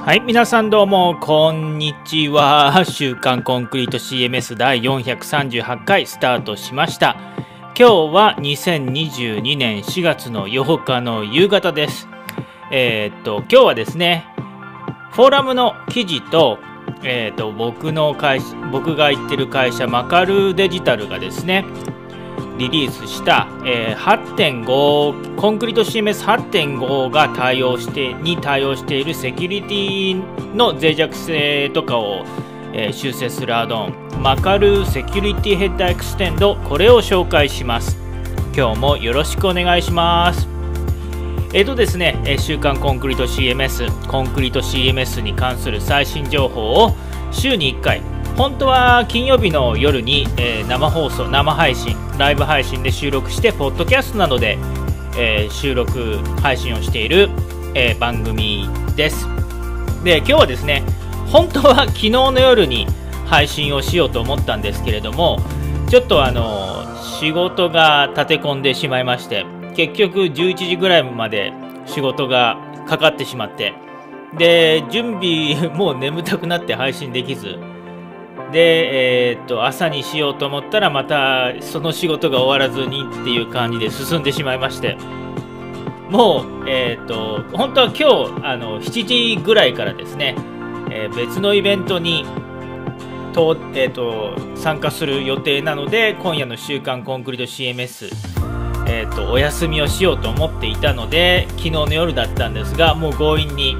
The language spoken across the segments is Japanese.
はい、皆さんどうも、こんにちは。週刊コンクリート CMS 第438回スタートしました。今日は2022年4月の8日の夕方です。えーっと、今日はですね、フォーラムの記事と、えーと、僕の会社、僕が行ってる会社、マカルデジタルがですね、リリースした、えー8.5コンクリート CMS8.5 が対応してに対応しているセキュリティの脆弱性とかを、えー修正するアドオン Macareux Security Header Extended これを紹介します。今日もよろしくお願いします。えーとですね、え週刊コンクリート CMS コンクリート CMS に関する最新情報を週に1回本当は金曜日の夜に、えー生放送生配信ライブ配信で収録してポッドキャストなどで、えー収録配信をしている、えー番組です。で今日はですね本当は昨日の夜に配信をしようと思ったんですけれどもちょっとあの仕事が立て込んでしまいまして結局11時ぐらいまで仕事がかかってしまって。で準備 もう眠たくなって配信できず。で、えーっと朝にしようと思ったらまたその仕事が終わらずにっていう感じで進んでしまいまして。もう、えーっと本当は今日あの7時ぐらいからですね、えー別のイベントにと,、えーっと参加する予定なので今夜の「週刊コンクリート CMS」えーっとお休みをしようと思っていたので昨日の夜だったんですがもう強引に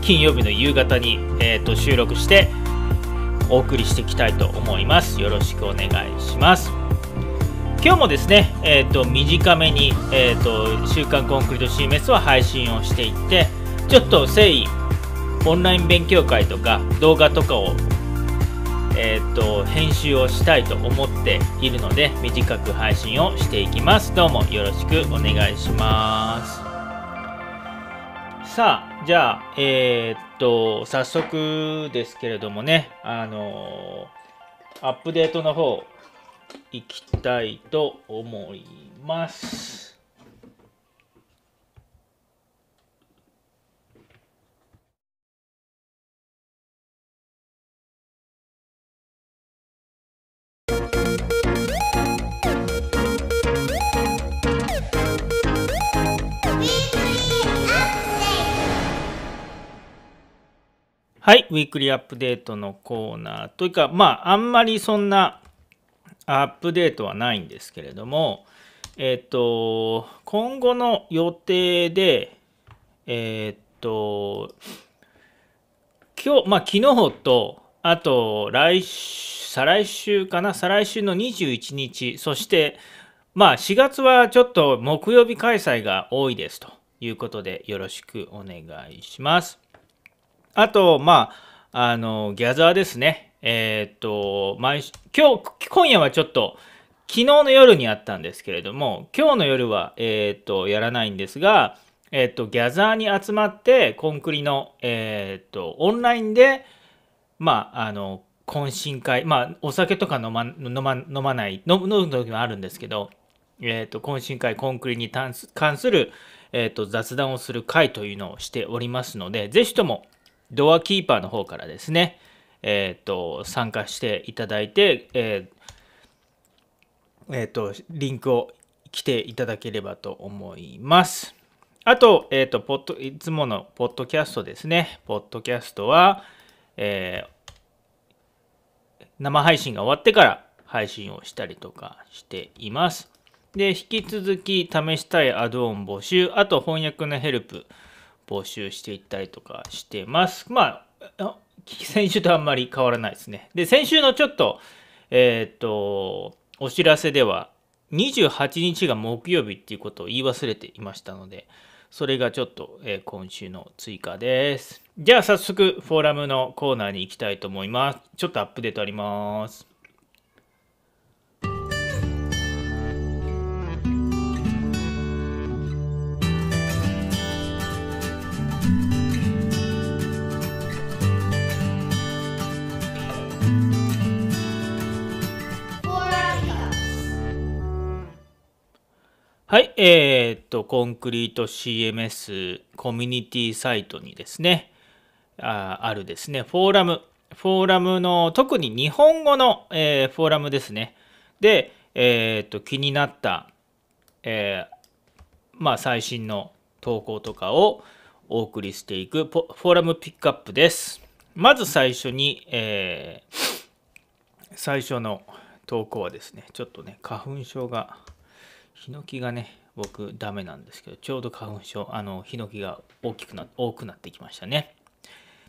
金曜日の夕方に、えーっと収録してお送りしていきたいと思います。よろしくお願いします。今日もですね、えー、と短めに、えーと「週刊コンクリート CMS」は配信をしていってちょっと誠意オンライン勉強会とか動画とかを、えー、と編集をしたいと思っているので短く配信をしていきます。どうもよろしくお願いします。さあ、じゃあ、えーっと、早速ですけれどもね、あのアップデートの方、いきたいと思います。はい、ウィークリーアップデートのコーナーというか、まあ、あんまりそんなアップデートはないんですけれども、えっ、と、今後の予定で、えっ、と、今日、まあ、昨日と、あと、来週、再来週かな、再来週の21日、そして、まあ、4月はちょっと木曜日開催が多いですということで、よろしくお願いします。あと、まあ、あの、ギャザーですね。えーっと、毎今日、今夜はちょっと、昨日の夜にあったんですけれども、今日の夜は、えーっと、やらないんですが、えーっと、ギャザーに集まって、コンクリの、えっと、オンラインで、まあ、あの、懇親会、まあ、お酒とか飲ま飲ま飲まない、飲む飲む時もあるんですけど、えっと、懇親会、コンクリに関する、えっと、雑談をする会というのをしておりますので、ぜひとも、ドアキーパーの方からですね、えっ、と、参加していただいて、えーえーと、リンクを来ていただければと思います。あと、えっ、と、ポッド、いつものポッドキャストですね。ポッドキャストは、え生配信が終わってから配信をしたりとかしています。で、引き続き試したいアドオン募集、あと翻訳のヘルプ、募集していったりとかしてます。まあ、先週とあんまり変わらないですね。で、先週のちょっと、えーっと、お知らせでは、28日が木曜日っていうことを言い忘れていましたので、それがちょっと、えー今週の追加です。じゃあ早速、フォーラムのコーナーに行きたいと思います。ちょっとアップデートあります。はい、えー、っと、コンクリート CMS コミュニティサイトにですね、ああるですね、フォーラム、フォーラムの、特に日本語の、えー、フォーラムですね。で、えー、っと、気になった、えー、まあ、最新の投稿とかをお送りしていくフォーラムピックアップです。まず最初に、え、最初の投稿はですね、ちょっとね、花粉症が、ヒノキがね、僕ダメなんですけど、ちょうど花粉症、あの、ヒノキが大きくな、多くなってきましたね。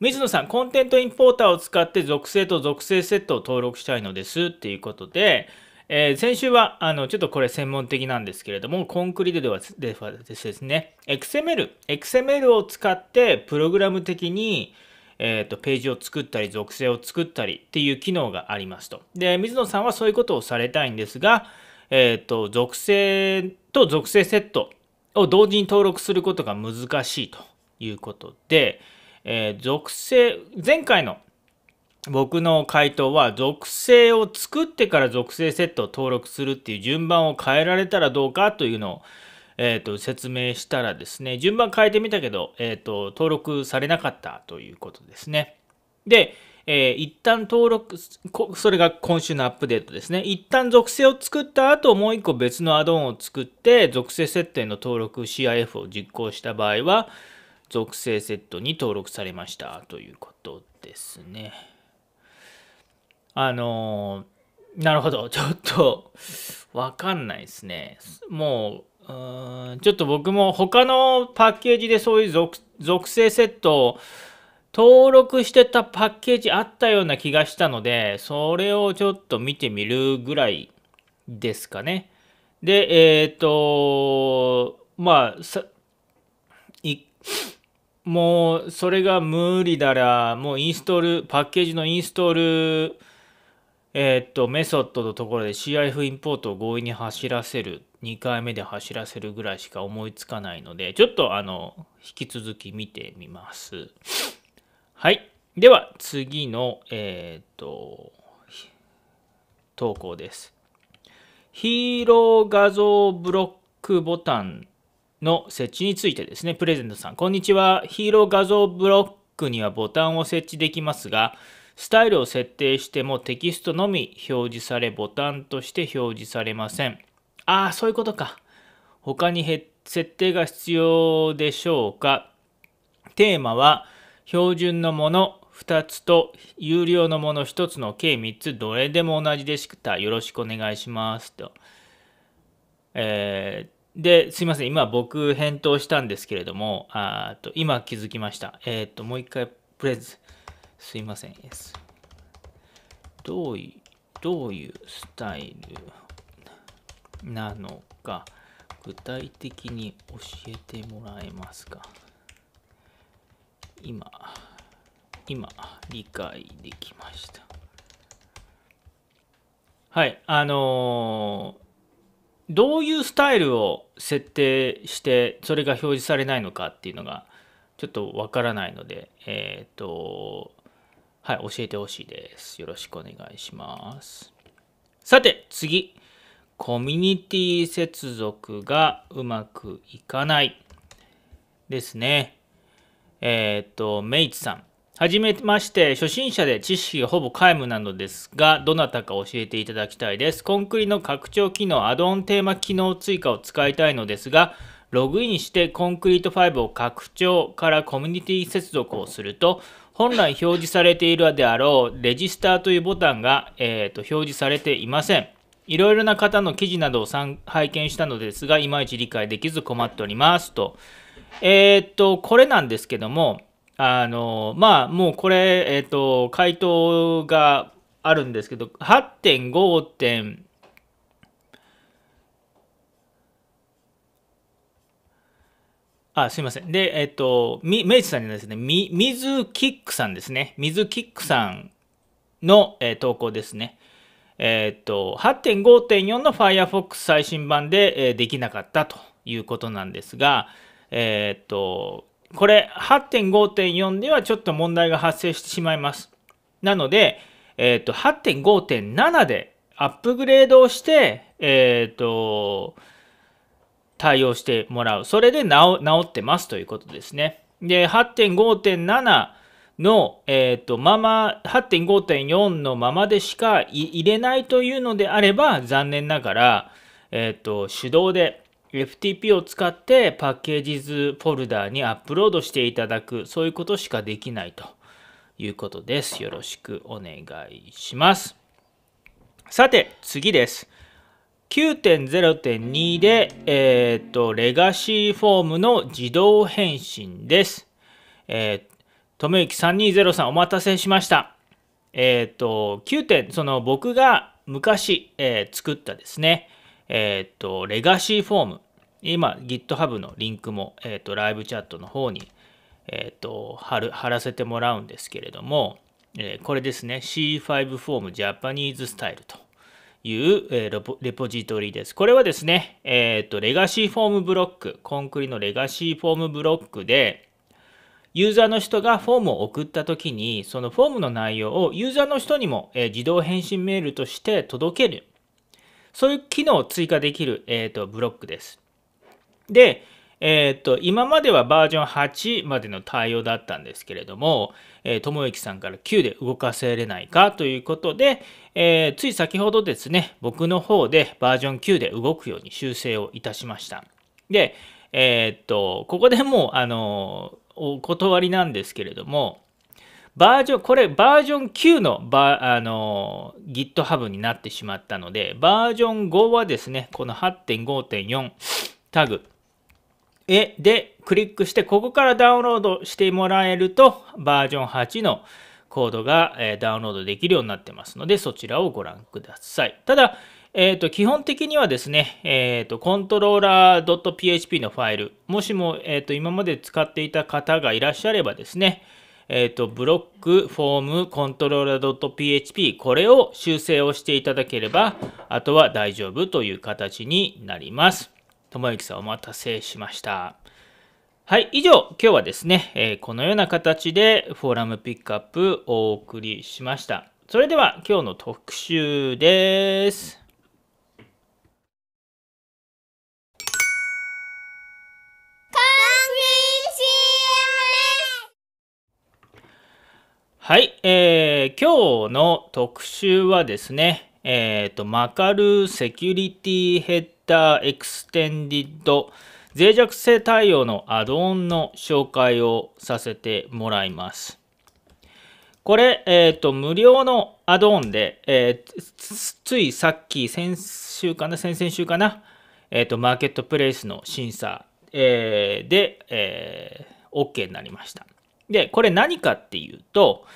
水野さん、コンテントインポーターを使って属性と属性セットを登録したいのですっていうことで、えー、先週はあのちょっとこれ専門的なんですけれども、コンクリートではではですね、XML、XML を使ってプログラム的に、えーと、ページを作ったり、属性を作ったりっていう機能がありますと。で、水野さんはそういうことをされたいんですが、えっ、ー、と、属性と属性セットを同時に登録することが難しいということで、えー、属性、前回の僕の回答は属性を作ってから属性セットを登録するっていう順番を変えられたらどうかというのを、えーと、説明したらですね順番変えてみたけど、えーと、登録されなかったということですね。で、えー、一旦登録それが今週のアップデートですね一旦属性を作った後もう一個別のアドオンを作って属性設定の登録 CIF を実行した場合は属性セットに登録されましたということですね。あのー、なるほど、ちょっとわかんないですね。もう、うんちょっと僕も他のパッケージでそういう属属性セットを登録してたパッケージあったような気がしたので、それをちょっと見てみるぐらいですかね。で、えっ、ー、と、まあ、さもうそれが無理だら、もうインストール、パッケージのインストール、えー、と、メソッドのところで CIF インポートを強引に走らせる、2回目で走らせるぐらいしか思いつかないので、ちょっとあの、引き続き見てみます。はい。では、次の、えー、っと、投稿です。ヒーロー画像ブロックボタンの設置についてですね、プレゼントさん、こんにちは。ヒーロー画像ブロックにはボタンを設置できますが、スタイルを設定してもテキストのみ表示され、ボタンとして表示されません。ああ、そういうことか。他に設定が必要でしょうか。テーマは、標準のもの2つと有料のもの1つの計3つ、どれでも同じでした。よろしくお願いします。と。えー、で、すいません。今僕返答したんですけれども、あと今気づきました。えっ、と、もう一回プレゼン。すいません。どういう、どういうスタイルなのか、具体的に教えてもらえますか？今、今、理解できました。はい、あのー、どういうスタイルを設定して、それが表示されないのかっていうのが、ちょっとわからないので、えっ、ー、と、はい、教えてほしいです。よろしくお願いします。さて、次。コミュニティ接続がうまくいかないですね。えっ、と、メイツさん。はじめまして、初心者で知識がほぼ皆無なのですが、どなたか教えていただきたいです。コンクリの拡張機能、アドオンテーマ機能追加を使いたいのですが、ログインしてコンクリート5を拡張からコミュニティ接続をすると、本来表示されているであろうレジスターというボタンが、えーと、表示されていません。いろいろな方の記事などを拝見したのですが、いまいち理解できず困っておりますと。えっ、と、これなんですけども、あの、まあ、もうこれ、えっ、と、回答があるんですけど、8.5. 点あ、すいません。で、えっと、み、メイツさんにですね、み、水キックさんですね。水キックさんの、えー、投稿ですね。えっと、8.5.4の Firefox 最新版で、えー、できなかったということなんですが、えっと、これ8.5.4ではちょっと問題が発生してしまいます。なので、えっと、8.5.7でアップグレードをして、えっと、対応してもらう。それで治ってますということですね。で、8.5.7の、えっ、と、まま、8.5.4のままでしか入れないというのであれば、残念ながら、えっ、と、手動で FTP を使ってパッケージズフォルダーにアップロードしていただく、そういうことしかできないということです。よろしくお願いします。さて、次です。9.0.2で、えっ、ー、と、レガシーフォームの自動返信です。えー、ともゆき3203お待たせしました。えっ、ー、と、9点、その僕が昔、えー、作ったですね、えっ、ー、と、レガシーフォーム。今、GitHub のリンクも、えっ、と、ライブチャットの方に、えっ、と、貼る、貼らせてもらうんですけれども、えこれですね、C5 フォームジャパニーズスタイルという、えレポジトリです。これはですね、えっ、と、レガシーフォームブロック、コンクリのレガシーフォームブロックで、ユーザーの人がフォームを送ったときに、そのフォームの内容をユーザーの人にも、自動返信メールとして届ける。そういう機能を追加できる、えーと、ブロックです。で、えっ、ー、と、今まではバージョン8までの対応だったんですけれども、えー、ともゆきさんから9で動かせれないかということで、えー、つい先ほどですね、僕の方でバージョン9で動くように修正をいたしました。で、えっ、と、ここでもう、あの、お断りなんですけれども、バージョン、これバージョン9のバあの GitHub になってしまったので、バージョン5はですね、この8.5.4タグでクリックして、ここからダウンロードしてもらえると、バージョン8のコードが、ダウンロードできるようになってますので、そちらをご覧ください。ただ、えーと、基本的にはですね、えーと、コントローラー .php のファイル、もしも、えーと、今まで使っていた方がいらっしゃればですね、えー、とブロック、フォーム、コントローラー .php、これを修正をしていただければ、あとは大丈夫という形になります。ともゆきさんお待たせしました。はい、以上、今日はですね、えー、このような形でフォーラムピックアップお送りしました。それでは今日の特集です。はい、えー、今日の特集はですね、えっ、ー、と、 Macareux Security Header Extended 脆弱性対応のアドオンの紹介をさせてもらいます。これ、えっ、ー、と、無料のアドオンで、えー、ついさっき、先週かな、先々週かな、えっ、と、マーケットプレイスの審査、えー、で、えー、OK になりました。で、これ何かっていうと、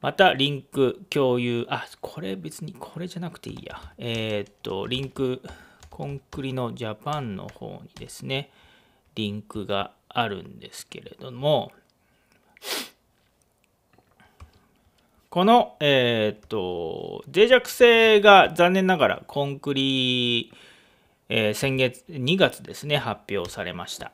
またリンク共有、あ、これ別にこれじゃなくていいや。えー、っと、リンク、コンクリのジャパンの方にですね、リンクがあるんですけれども、この、えー、っと、脆弱性が残念ながらコンクリ、えー、先月、2月ですね、発表されました。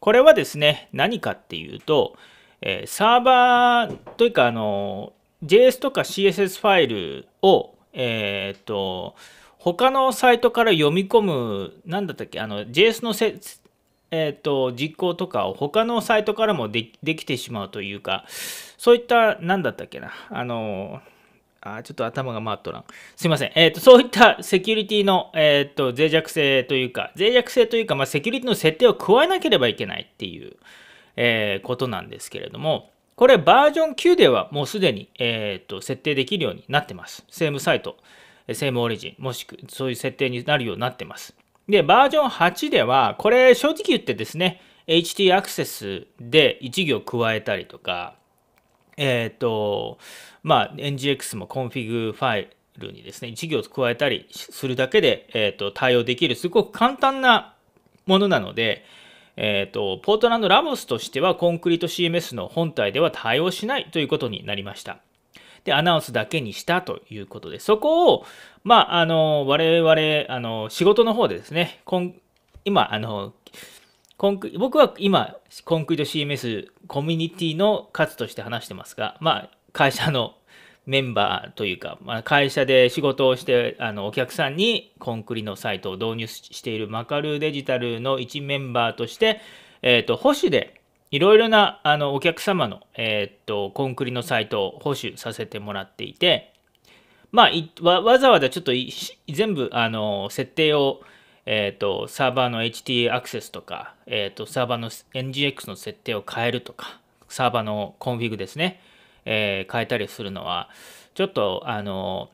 これはですね、何かっていうと、えー、サーバーというか、あの、JS とか CSS ファイルを、えっ、と、他のサイトから読み込む、なんだったっけ、あの、JS のせ、えっ、と、実行とかを他のサイトからもでできてしまうというか、そういった、なんだったっけな、あの、あちょっと頭が回っとらん。すいません。えっ、ー、と、そういったセキュリティの、えっ、ー、と、脆弱性というか、脆弱性というか、まあ、セキュリティの設定を加えなければいけないっていう、えー、ことなんですけれども、これバージョン9ではもうすでに、えっ、と、設定できるようになってます。セームサイト、セームオリジン、もしくはそういう設定になるようになってます。で、バージョン8では、これ正直言ってですね、HT アクセスで1行加えたりとか、えっ、ー、と、まあ、NGX もコンフィグファイルにですね、1行加えたりするだけで、えっ、ー、と、対応できる、すごく簡単なものなので、えっ、ー、と、 PortlandLabs としては、 Concrete CMS の本体では対応しないということになりました。で、アナウンスだけにしたということで、そこを、まあ、あの、我々、あの、仕事の方でですね、今、あの、コンク僕は今、コンクリート CMS コミュニティの数として話してますが、まあ、会社のメンバーというか、まあ、会社で仕事をしてあのお客さんにコンクリのサイトを導入しているマカルデジタルの一メンバーとして、えーと、保守でいろいろなあのお客様の、えーと、コンクリのサイトを保守させてもらっていて、まあ、わざわざちょっと全部あの設定を、えーと、サーバーの HT アクセスとか、えー、とサーバーの NGX の設定を変えるとかサーバーのコンフィグですね、えー、変えたりするのはちょっとあの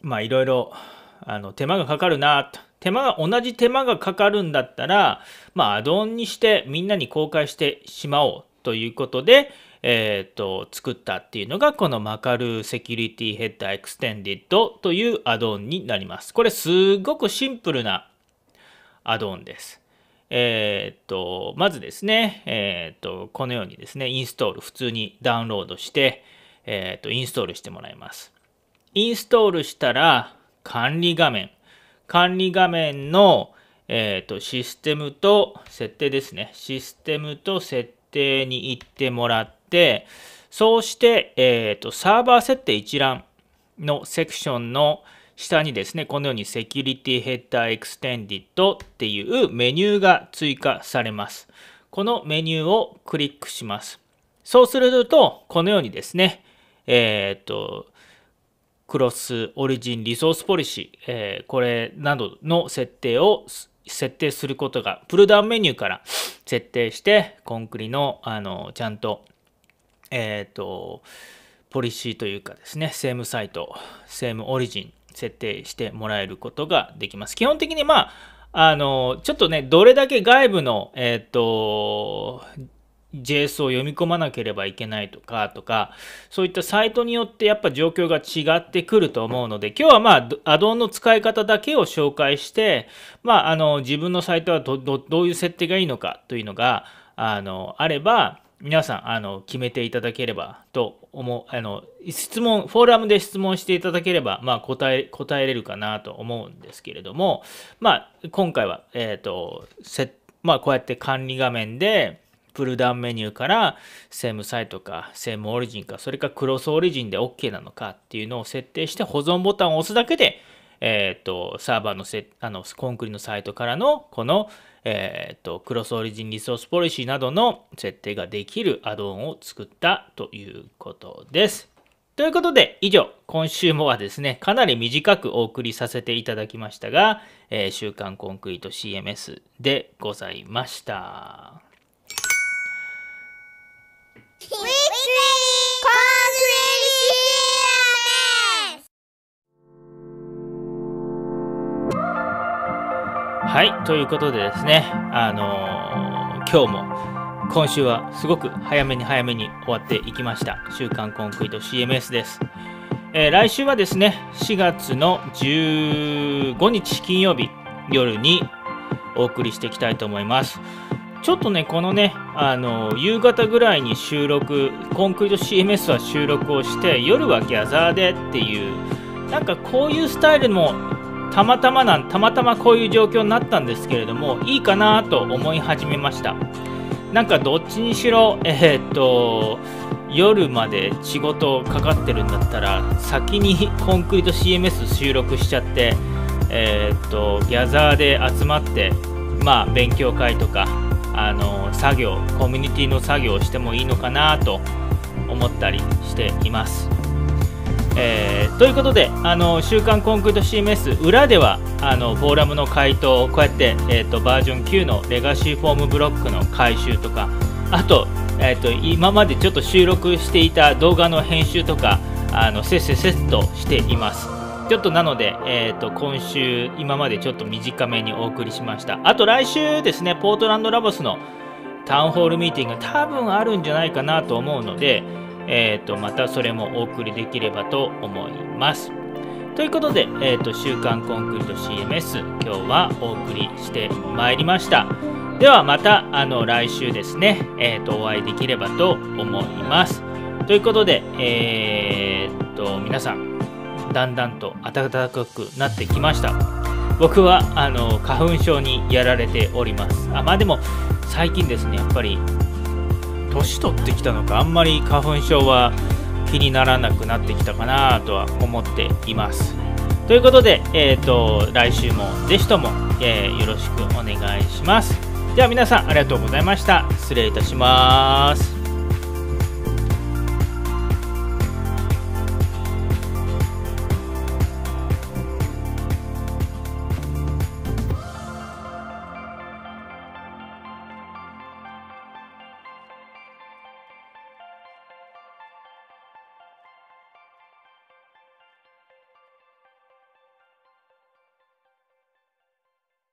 まあいろいろあの手間がかかるなと手間が同じ手間がかかるんだったらまあアドオンにしてみんなに公開してしまおうということで、えーと、作ったっていうのがこの Macareux Security Header Extended というアドオンになります。これすごくシンプルなアドオンです。えっ、と、まずですね、えっ、と、このようにですね、インストール、普通にダウンロードして、えっ、と、インストールしてもらいます。インストールしたら、管理画面。管理画面の、えっ、と、システムと設定ですね。システムと設定に行ってもらって、そうして、えっ、と、サーバー設定一覧のセクションの、下にですね、このように Security Header Extended っていうメニューが追加されます。このメニューをクリックします。そうすると、このようにですね、えっ、と、クロスオリジンリソースポリシー、えー、これなどの設定を設定することが、プルダウンメニューから 設定して、コンクリの、あの、ちゃんと、えっ、と、ポリシーというかですね、セームサイト、セームオリジン設定してもらえることができます。基本的にまあ、あの、ちょっとね、どれだけ外部の、えっ、ー、と、JS を読み込まなければいけないとか、とか、そういったサイトによってやっぱ状況が違ってくると思うので、今日はまあ、アドオンの使い方だけを紹介して、まあ、あの、自分のサイトはどどういう設定がいいのかというのが、あの、あれば、皆さん、あの、決めていただければと思う、あの、質問、フォーラムで質問していただければ、まあ、答え、答えれるかなと思うんですけれども、まあ、今回は、えっ、ー、と、せ、まあ、こうやって管理画面で、プルダウンメニューからセームサイトかセームオリジンかそれかクロスオリジンで OK なのかっていうのを設定して保存ボタンを押すだけで、えっ、ー、とサーバーのせあのコンクリのサイトからのこのえーと、クロスオリジンリソースポリシーなどの設定ができるアドオンを作ったということです。ということで、以上、今週もはですね、かなり短くお送りさせていただきましたが、えー、週刊コンクリート CMS でございました。はい、ということでですね、あのー、今日も今週はすごく早めに早めに終わっていきました。週刊コンクリート CMS です。えー、来週はですね、4月の15日金曜日夜にお送りしていきたいと思います。ちょっとね、このね、あの夕方ぐらいに収録、コンクリート CMS は収録をして、夜はギャザーでっていう、なんかこういうスタイルもたまたまなんたまたまこういう状況になったんですけれどもいいかなと思い始めましたなんかどっちにしろえー、っと夜まで仕事かかってるんだったら先に コンクリート CMS 収録しちゃってえー、っとギャザーで集まってまあ勉強会とかあの作業コミュニティの作業をしてもいいのかなと思ったりしています。えー、ということで、あの週刊コンクリート CMS 裏ではあのフォーラムの回答を、こうやって、えーと、バージョン9のレガシーフォームブロックの回収とか、あと,、えーと、今までちょっと収録していた動画の編集とか、あのせっせせっとしています。ちょっとなので、えー、と今週、今までちょっと短めにお送りしました。あと来週ですね、ポートランドラボスのタウンホールミーティング多分あるんじゃないかなと思うので、えーと、またそれもお送りできればと思います。ということで、えーと、週刊コンクリート CMS 今日はお送りしてまいりました。ではまたあの来週ですね、えーと、お会いできればと思います。ということで、えー、と皆さんだんだんと暖かくなってきました。僕はあの花粉症にやられております。あまあでも最近ですね、やっぱり年取ってきたのかあんまり花粉症は気にならなくなってきたかなとは思っています。ということで、えーと、来週もぜひとも、えー、よろしくお願いします。では皆さんありがとうございました。失礼いたします。